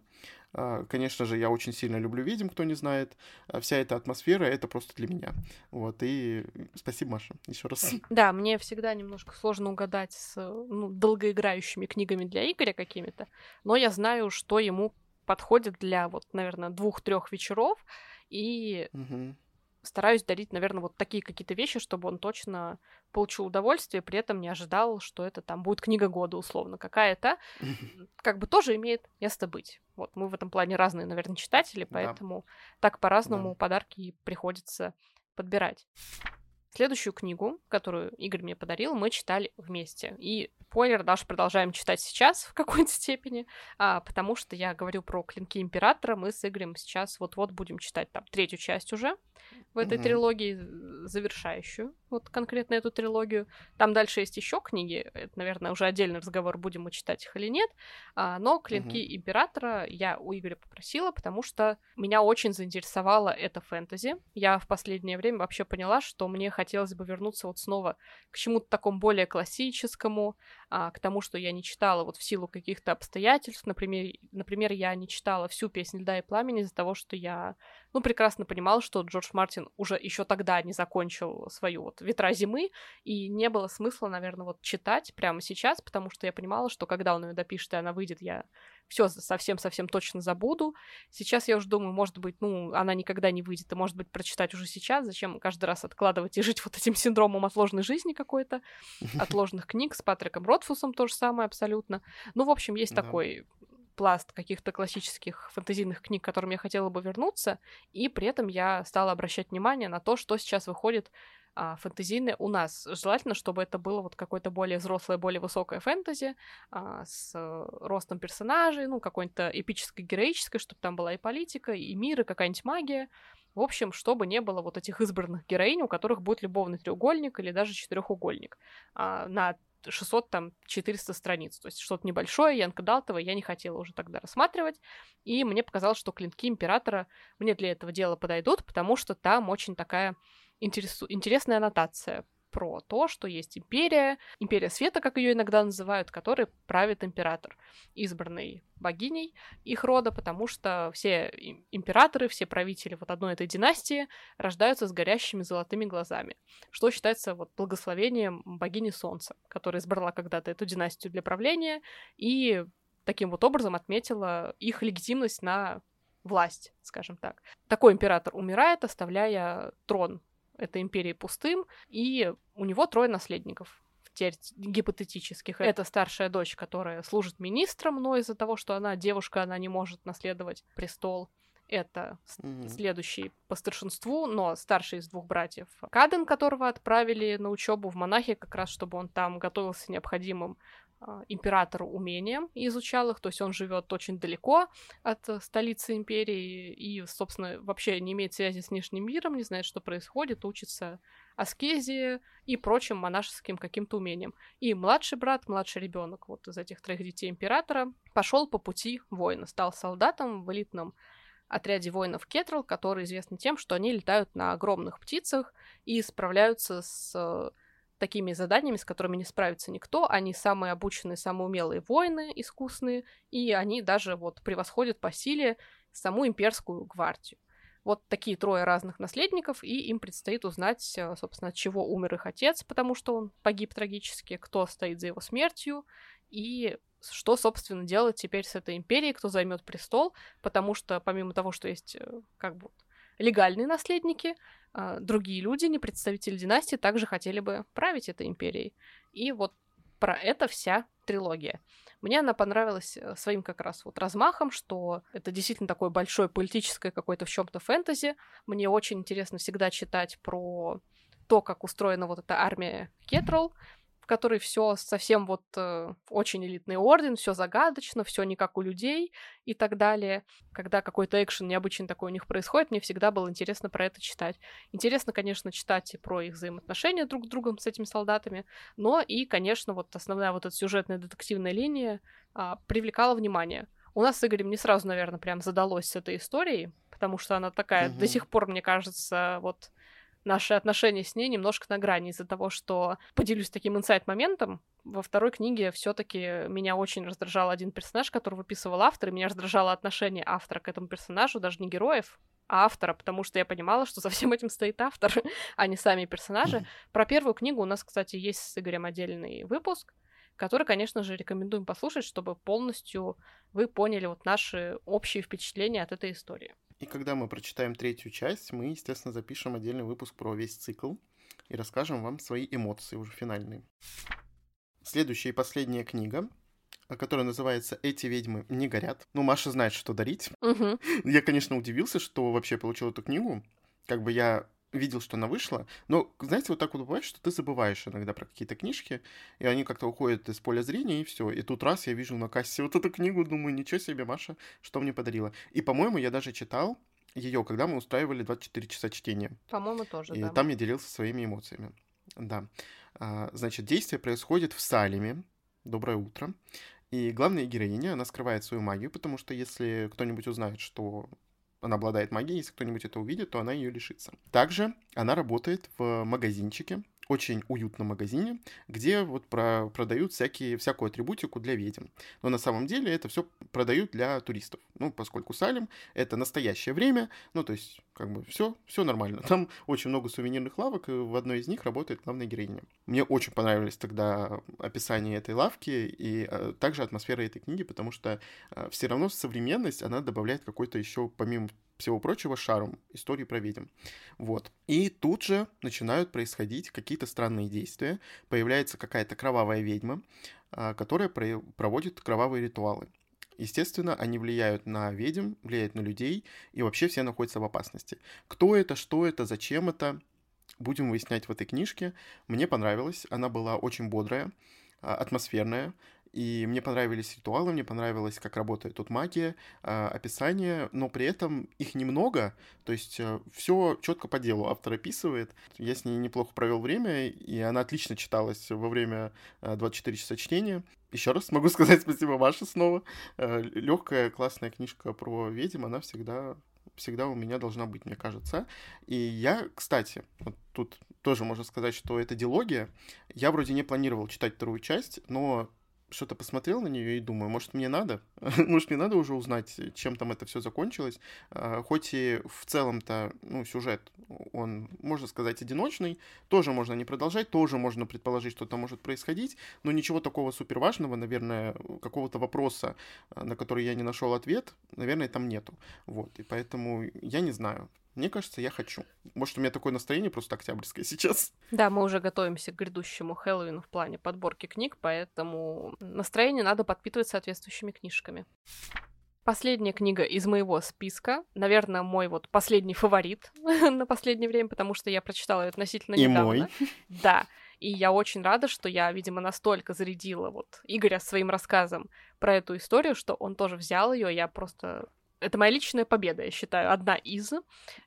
А, конечно же, я очень сильно люблю ведьм, кто не знает. А вся эта атмосфера — это просто для меня. Вот, и спасибо, Маша, еще раз. Да, мне всегда немножко сложно угадать с ну, долгоиграющими книгами для Игоря какими-то, но я знаю, что ему подходит для, вот, наверное, двух-трех вечеров, и угу стараюсь дарить, наверное, вот такие какие-то вещи, чтобы он точно получил удовольствие, при этом не ожидал, что это там будет книга года условно какая-то. Как бы тоже имеет место быть. Вот мы в этом плане разные, наверное, читатели, поэтому да. так по-разному да. подарки приходится подбирать. Следующую книгу, которую Игорь мне подарил, мы читали вместе. И спойлер, даже продолжаем читать сейчас в какой-то степени, а, потому что я говорю про «Клинки Императора», мы с Игорем сейчас вот-вот будем читать там третью часть уже в этой mm-hmm. трилогии, завершающую вот конкретно эту трилогию. Там дальше есть еще книги, это, наверное, уже отдельный разговор, будем мы читать их или нет, а, но «Клинки mm-hmm. Императора» я у Игоря попросила, потому что меня очень заинтересовало это фэнтези. Я в последнее время вообще поняла, что мне хотелось бы вернуться вот снова к чему-то такому более классическому, а, к тому, что я не читала вот в силу каких-то обстоятельств. Например, например, я не читала всю «Песнь льда и пламени» из-за того, что я, ну, прекрасно понимала, что Джордж Мартин уже еще тогда не закончил свою вот ветра зимы, и не было смысла, наверное, вот читать прямо сейчас, потому что я понимала, что когда он ее допишет и она выйдет, я все совсем-совсем точно забуду. Сейчас я уже думаю, может быть, ну, она никогда не выйдет, и, может быть, прочитать уже сейчас, зачем каждый раз откладывать и жить вот этим синдромом отложенной жизни какой-то, отложенных книг с Патриком Ротфусом то же самое абсолютно. Ну, в общем, есть такой пласт каких-то классических фэнтезийных книг, к которым я хотела бы вернуться, и при этом я стала обращать внимание на то, что сейчас выходит а, фэнтезийное у нас. Желательно, чтобы это было вот какое-то более взрослое, более высокое фэнтези а, с а, ростом персонажей, ну, какой-то эпической, героической, чтобы там была и политика, и мир, и какая-нибудь магия. В общем, чтобы не было вот этих избранных героинь, у которых будет любовный треугольник или даже четырехугольник а, на 600, там, 400 страниц. То есть что-то небольшое, Янка Далтова я не хотела уже тогда рассматривать. И мне показалось, что клинки Императора мне для этого дела подойдут, потому что там очень такая интересу... интересная аннотация про то, что есть империя, империя света, как ее иногда называют, которой правит император, избранный богиней их рода, потому что все императоры, все правители вот одной этой династии рождаются с горящими золотыми глазами, что считается вот благословением богини Солнца, которая избрала когда-то эту династию для правления и таким вот образом отметила их легитимность на власть, скажем так. Такой император умирает, оставляя трон этой империи пустым, и у него трое наследников гипотетических. Это старшая дочь, которая служит министром, но из-за того, что она девушка, она не может наследовать престол. Это mm-hmm. следующий по старшинству, но старший из двух братьев Каден, которого отправили на учебу в монахи, как раз чтобы он там готовился необходимым а, императору умениям и изучал их, то есть он живет очень далеко от э, столицы империи и, собственно, вообще не имеет связи с внешним миром, не знает, что происходит, учится аскезии и прочим монашеским каким-то умениям. И младший брат, младший ребенок вот из этих троих детей императора пошел по пути воина, стал солдатом в элитном отряде воинов Кетрал, которые известны тем, что они летают на огромных птицах и справляются с э, такими заданиями, с которыми не справится никто. Они самые обученные, самые умелые воины, искусные, и они даже вот превосходят по силе саму имперскую гвардию. Вот такие трое разных наследников, и им предстоит узнать, э, собственно, от чего умер их отец, потому что он погиб трагически, кто стоит за его смертью, и что, собственно, делать теперь с этой империей, кто займет престол, потому что помимо того, что есть э, как бы легальные наследники, а, другие люди, не представители династии, также хотели бы править этой империей. И вот про это вся трилогия. Мне она понравилась э, своим как раз вот размахом, что это действительно такое большое политическое какое-то в чем-то фэнтези. Мне очень интересно всегда читать про то, как устроена вот эта армия Кетрол, в которой все совсем вот э, очень элитный орден, все загадочно, все не как у людей и так далее. Когда какой-то экшен необычный такой у них происходит, мне всегда было интересно про это читать. Интересно, конечно, читать и про их взаимоотношения друг с другом с этими солдатами, но и, конечно, вот основная вот эта сюжетная детективная линия э, привлекала внимание. У нас с Игорем не сразу, наверное, прям задалось с этой историей, потому что она такая mm-hmm. до сих пор, мне кажется, вот наши отношения с ней немножко на грани из-за того, что поделюсь таким инсайт-моментом. Во второй книге все-таки меня очень раздражал один персонаж, который выписывал автор, и меня раздражало отношение автора к этому персонажу, даже не героев, а автора, потому что я понимала, что за всем этим стоит автор, а не сами персонажи. Про первую книгу у нас, кстати, есть с Игорем отдельный выпуск, который, конечно же, рекомендуем послушать, чтобы полностью вы поняли вот наши общие впечатления от этой истории. И когда мы прочитаем третью часть, мы, естественно, запишем отдельный выпуск про весь цикл и расскажем вам свои эмоции уже финальные. Следующая и последняя книга, которая называется «Эти ведьмы не горят». Ну, Маша знает, что дарить. Угу. Я, конечно, удивился, что вообще получил эту книгу. Как бы я видел, что она вышла, но, знаете, вот так вот бывает, что ты забываешь иногда про какие-то книжки, и они как-то уходят из поля зрения, и все. И тут раз я вижу на кассе вот эту книгу, думаю, ничего себе, Маша, что мне подарила. И, по-моему, я даже читал ее, когда мы устраивали 24 часа чтения. По-моему, тоже, и да. там я делился своими эмоциями. Да. А, значит, действие происходит в Салеме. Доброе утро. И главная героиня, она скрывает свою магию, потому что если кто-нибудь узнает, что она обладает магией, если кто-нибудь это увидит, то она ее лишится. Также она работает в магазинчике, очень уютном магазине, где вот про, продают всякие, всякую атрибутику для ведьм. Но на самом деле это все продают для туристов. Ну, поскольку Салем — это настоящее время, ну, то есть, как бы, все, все нормально. Там очень много сувенирных лавок, и в одной из них работает главная героиня. Мне очень понравились тогда описание этой лавки и э, также атмосфера этой книги, потому что э, все равно современность, она добавляет какой-то еще, помимо всего прочего, шаром истории про ведьм. Вот. И тут же начинают происходить какие-то странные действия. Появляется какая-то кровавая ведьма, а, которая проводит кровавые ритуалы. Естественно, они влияют на ведьм, влияют на людей, и вообще все находятся в опасности. Кто это, что это, зачем это, будем выяснять в этой книжке. Мне понравилось, она была очень бодрая, а, атмосферная, и мне понравились ритуалы, мне понравилось, как работает тут магия, э, описание, но при этом их немного, то есть э, все четко по делу автор описывает. Я с ней неплохо провел время, и она отлично читалась во время э, 24 часа чтения. Еще раз могу сказать спасибо Маше снова. Э, легкая, классная книжка про ведьм, она всегда всегда у меня должна быть, мне кажется. И я, кстати, вот тут тоже можно сказать, что это дилогия. Я вроде не планировал читать вторую часть, но что-то посмотрел на нее и думаю, может, мне надо? может, мне надо уже узнать, чем там это все закончилось. А, хоть и в целом-то, ну, сюжет, он, можно сказать, одиночный, тоже можно не продолжать, тоже можно предположить, что там может происходить, но ничего такого супер важного, наверное, какого-то вопроса, а, на который я не нашел ответ, наверное, там нету. Вот, и поэтому я не знаю. Мне кажется, я хочу. Может, у меня такое настроение просто октябрьское сейчас. Да, мы уже готовимся к грядущему Хэллоуину в плане подборки книг, поэтому настроение надо подпитывать соответствующими книжками. Последняя книга из моего списка, наверное, мой вот последний фаворит на последнее время, потому что я прочитала ее относительно И недавно. мой. Да, и я очень рада, что я, видимо, настолько зарядила вот Игоря своим рассказом про эту историю, что он тоже взял ее, я просто это моя личная победа, я считаю, одна из.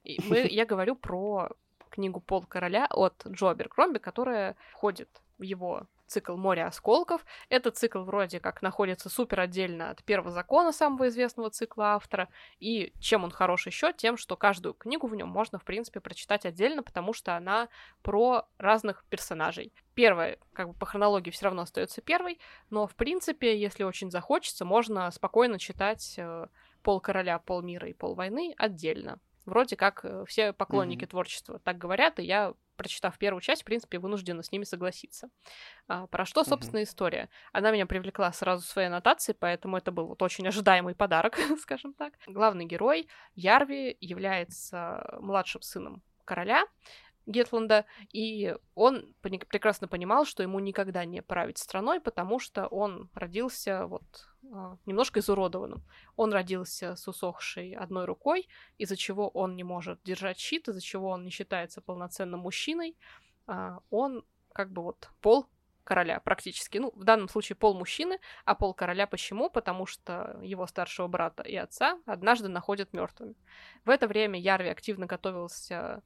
И мы, я говорю про книгу «Пол короля» от Джо Беркромби, которая входит в его цикл «Море осколков». Этот цикл вроде как находится супер отдельно от первого закона самого известного цикла автора. И чем он хорош еще? Тем, что каждую книгу в нем можно, в принципе, прочитать отдельно, потому что она про разных персонажей. Первая, как бы по хронологии, все равно остается первой, но, в принципе, если очень захочется, можно спокойно читать э, пол короля, пол мира и пол войны отдельно. Вроде как э, все поклонники mm-hmm. творчества так говорят, и я, прочитав первую часть, в принципе, вынуждена с ними согласиться. А, про что, собственно, mm-hmm. история? Она меня привлекла сразу своей аннотацией, поэтому это был вот очень ожидаемый подарок, скажем так. Главный герой Ярви является младшим сыном короля, Гетланда, и он прекрасно понимал, что ему никогда не править страной, потому что он родился вот немножко изуродованным. Он родился с усохшей одной рукой, из-за чего он не может держать щит, из-за чего он не считается полноценным мужчиной. А, он как бы вот пол короля практически. Ну, в данном случае пол мужчины, а пол короля почему? Потому что его старшего брата и отца однажды находят мертвыми. В это время Ярви активно готовился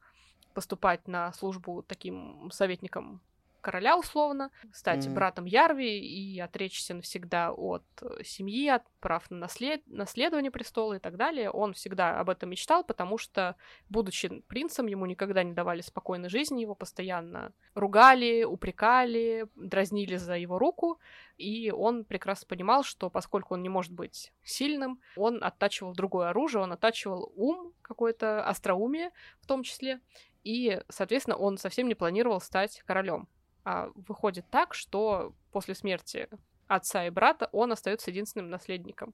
поступать на службу таким советником короля условно, стать mm-hmm. братом Ярви и отречься навсегда от э, семьи, от прав на наслед... наследование престола и так далее. Он всегда об этом мечтал, потому что, будучи принцем, ему никогда не давали спокойной жизни, его постоянно ругали, упрекали, дразнили за его руку, и он прекрасно понимал, что поскольку он не может быть сильным, он оттачивал другое оружие, он оттачивал ум, какое-то остроумие в том числе, и, соответственно, он совсем не планировал стать королем. А выходит так, что после смерти отца и брата он остается единственным наследником.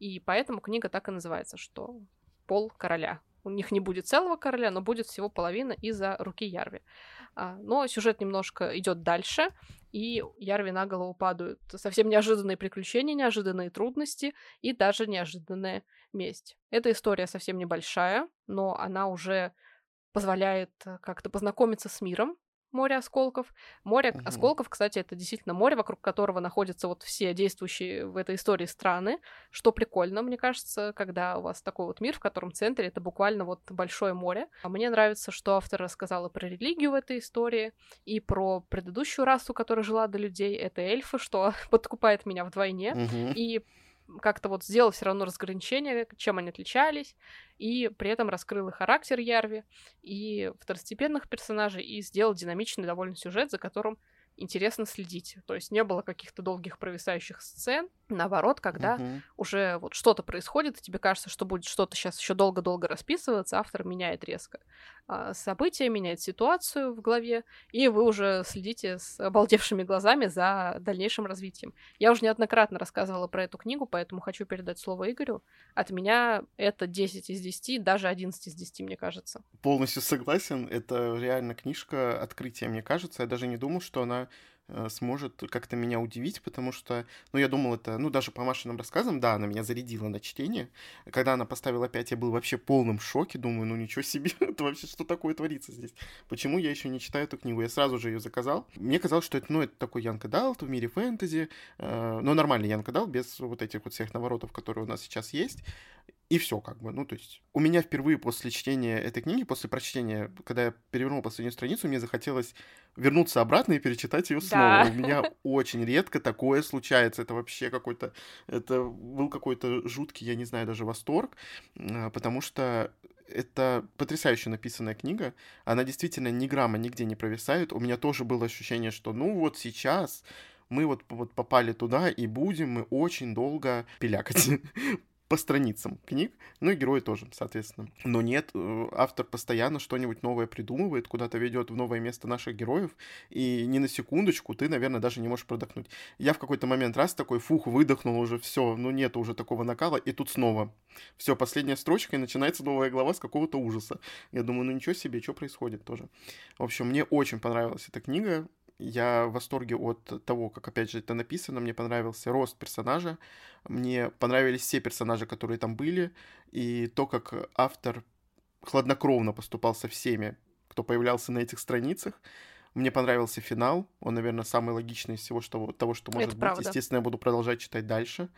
И поэтому книга так и называется, что пол короля. У них не будет целого короля, но будет всего половина из-за руки Ярви. А, но сюжет немножко идет дальше, и Ярви на голову падают совсем неожиданные приключения, неожиданные трудности и даже неожиданная месть. Эта история совсем небольшая, но она уже позволяет э, как-то познакомиться с миром, море осколков. Море угу. осколков, кстати, это действительно море, вокруг которого находятся вот все действующие в этой истории страны, что прикольно, мне кажется, когда у вас такой вот мир, в котором центре это буквально вот большое море. А мне нравится, что автор рассказала про религию в этой истории и про предыдущую расу, которая жила до людей, это эльфы, что подкупает меня вдвойне. Угу. И как-то вот сделал все равно разграничение, чем они отличались, и при этом раскрыл и характер Ярви, и второстепенных персонажей, и сделал динамичный довольно сюжет, за которым интересно следить. То есть не было каких-то долгих провисающих сцен. Наоборот, когда uh-huh. уже вот что-то происходит, и тебе кажется, что будет что-то сейчас еще долго-долго расписываться, автор меняет резко а, события, меняет ситуацию в голове, и вы уже следите с обалдевшими глазами за дальнейшим развитием. Я уже неоднократно рассказывала про эту книгу, поэтому хочу передать слово Игорю. От меня это 10 из 10, даже 11 из 10, мне кажется. Полностью согласен. Это реально книжка открытия, мне кажется. Я даже не думал, что она сможет как-то меня удивить, потому что, ну, я думал это, ну, даже по Машиным рассказам, да, она меня зарядила на чтение. Когда она поставила 5, я был вообще в полном шоке, думаю, ну, ничего себе, это вообще что такое творится здесь? Почему я еще не читаю эту книгу? Я сразу же ее заказал. Мне казалось, что это, ну, это такой Янка Далт в мире фэнтези, э, но нормальный Янка Далт, без вот этих вот всех наворотов, которые у нас сейчас есть и все как бы. Ну, то есть у меня впервые после чтения этой книги, после прочтения, когда я перевернул последнюю страницу, мне захотелось вернуться обратно и перечитать ее снова. Да. У меня очень редко такое случается. Это вообще какой-то... Это был какой-то жуткий, я не знаю, даже восторг, а, потому что это потрясающе написанная книга. Она действительно ни грамма нигде не провисает. У меня тоже было ощущение, что ну вот сейчас мы вот, вот попали туда и будем мы очень долго пилякать по страницам книг, ну и герои тоже, соответственно. Но нет, э, автор постоянно что-нибудь новое придумывает, куда-то ведет в новое место наших героев, и ни на секундочку ты, наверное, даже не можешь продохнуть. Я в какой-то момент раз такой, фух, выдохнул уже, все, ну нет уже такого накала, и тут снова. Все, последняя строчка, и начинается новая глава с какого-то ужаса. Я думаю, ну ничего себе, что происходит тоже. В общем, мне очень понравилась эта книга, я в восторге от того, как, опять же, это написано. Мне понравился рост персонажа. Мне понравились все персонажи, которые там были. И то, как автор хладнокровно поступал со всеми, кто появлялся на этих страницах. Мне понравился финал. Он, наверное, самый логичный из всего что, того, что может Это быть. Правда. Естественно, я буду продолжать читать дальше.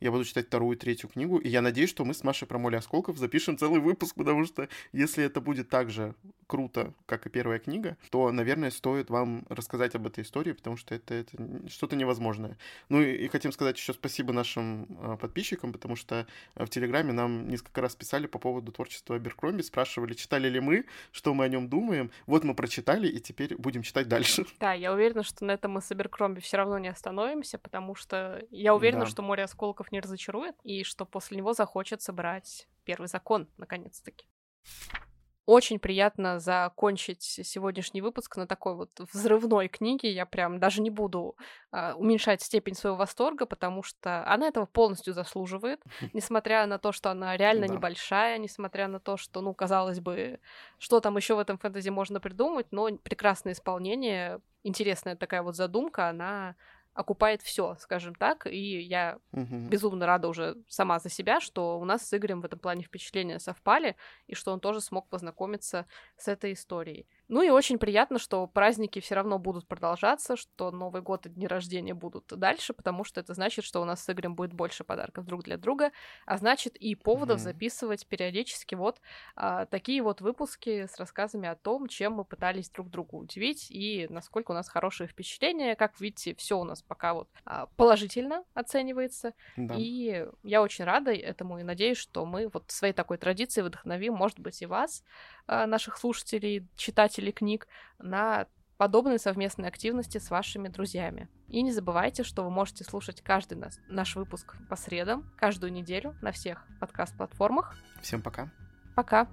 Я буду читать вторую и третью книгу. И я надеюсь, что мы с Машей про моли осколков запишем целый выпуск, потому что если это будет так же круто, как и первая книга, то, наверное, стоит вам рассказать об этой истории, потому что это, это что-то невозможное. Ну и, и хотим сказать еще спасибо нашим э, подписчикам, потому что в Телеграме нам несколько раз писали по поводу творчества Беркромби, спрашивали, читали ли мы, что мы о нем думаем. Вот мы прочитали, и теперь будем читать дальше. Да, я уверена, что на этом мы с Аберкромби все равно не остановимся, потому что я уверена, да. что море осколков не разочарует, и что после него захочется брать первый закон, наконец-таки. Очень приятно закончить сегодняшний выпуск на такой вот взрывной книге. Я прям даже не буду э, уменьшать степень своего восторга, потому что она этого полностью заслуживает, несмотря на то, что она реально да. небольшая, несмотря на то, что, ну, казалось бы, что там еще в этом фэнтези можно придумать, но прекрасное исполнение, интересная такая вот задумка, она окупает все, скажем так, и я угу. безумно рада уже сама за себя, что у нас с Игорем в этом плане впечатления совпали, и что он тоже смог познакомиться с этой историей. Ну и очень приятно, что праздники все равно будут продолжаться, что Новый год и дни рождения будут дальше, потому что это значит, что у нас с Игорем будет больше подарков друг для друга, а значит и поводов mm-hmm. записывать периодически вот а, такие вот выпуски с рассказами о том, чем мы пытались друг другу удивить и насколько у нас хорошие впечатления. Как видите, все у нас пока вот а, положительно оценивается, да. и я очень рада этому и надеюсь, что мы вот своей такой традицией вдохновим, может быть, и вас, наших слушателей, читателей книг, на подобные совместные активности с вашими друзьями. И не забывайте, что вы можете слушать каждый наш, наш выпуск по средам, каждую неделю на всех подкаст-платформах. Всем пока. Пока.